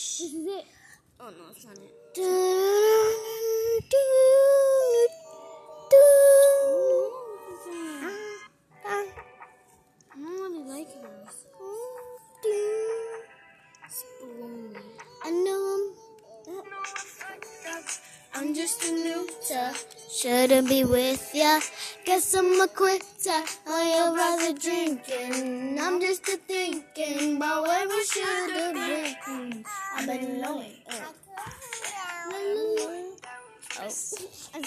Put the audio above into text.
This is it. Oh no, it's not it. I don't really like those. Spoon. I know I'm, I'm just a loser. Shouldn't be with ya. Guess I'm a quitter. I am rather drinking. I'm just a thinking about where we should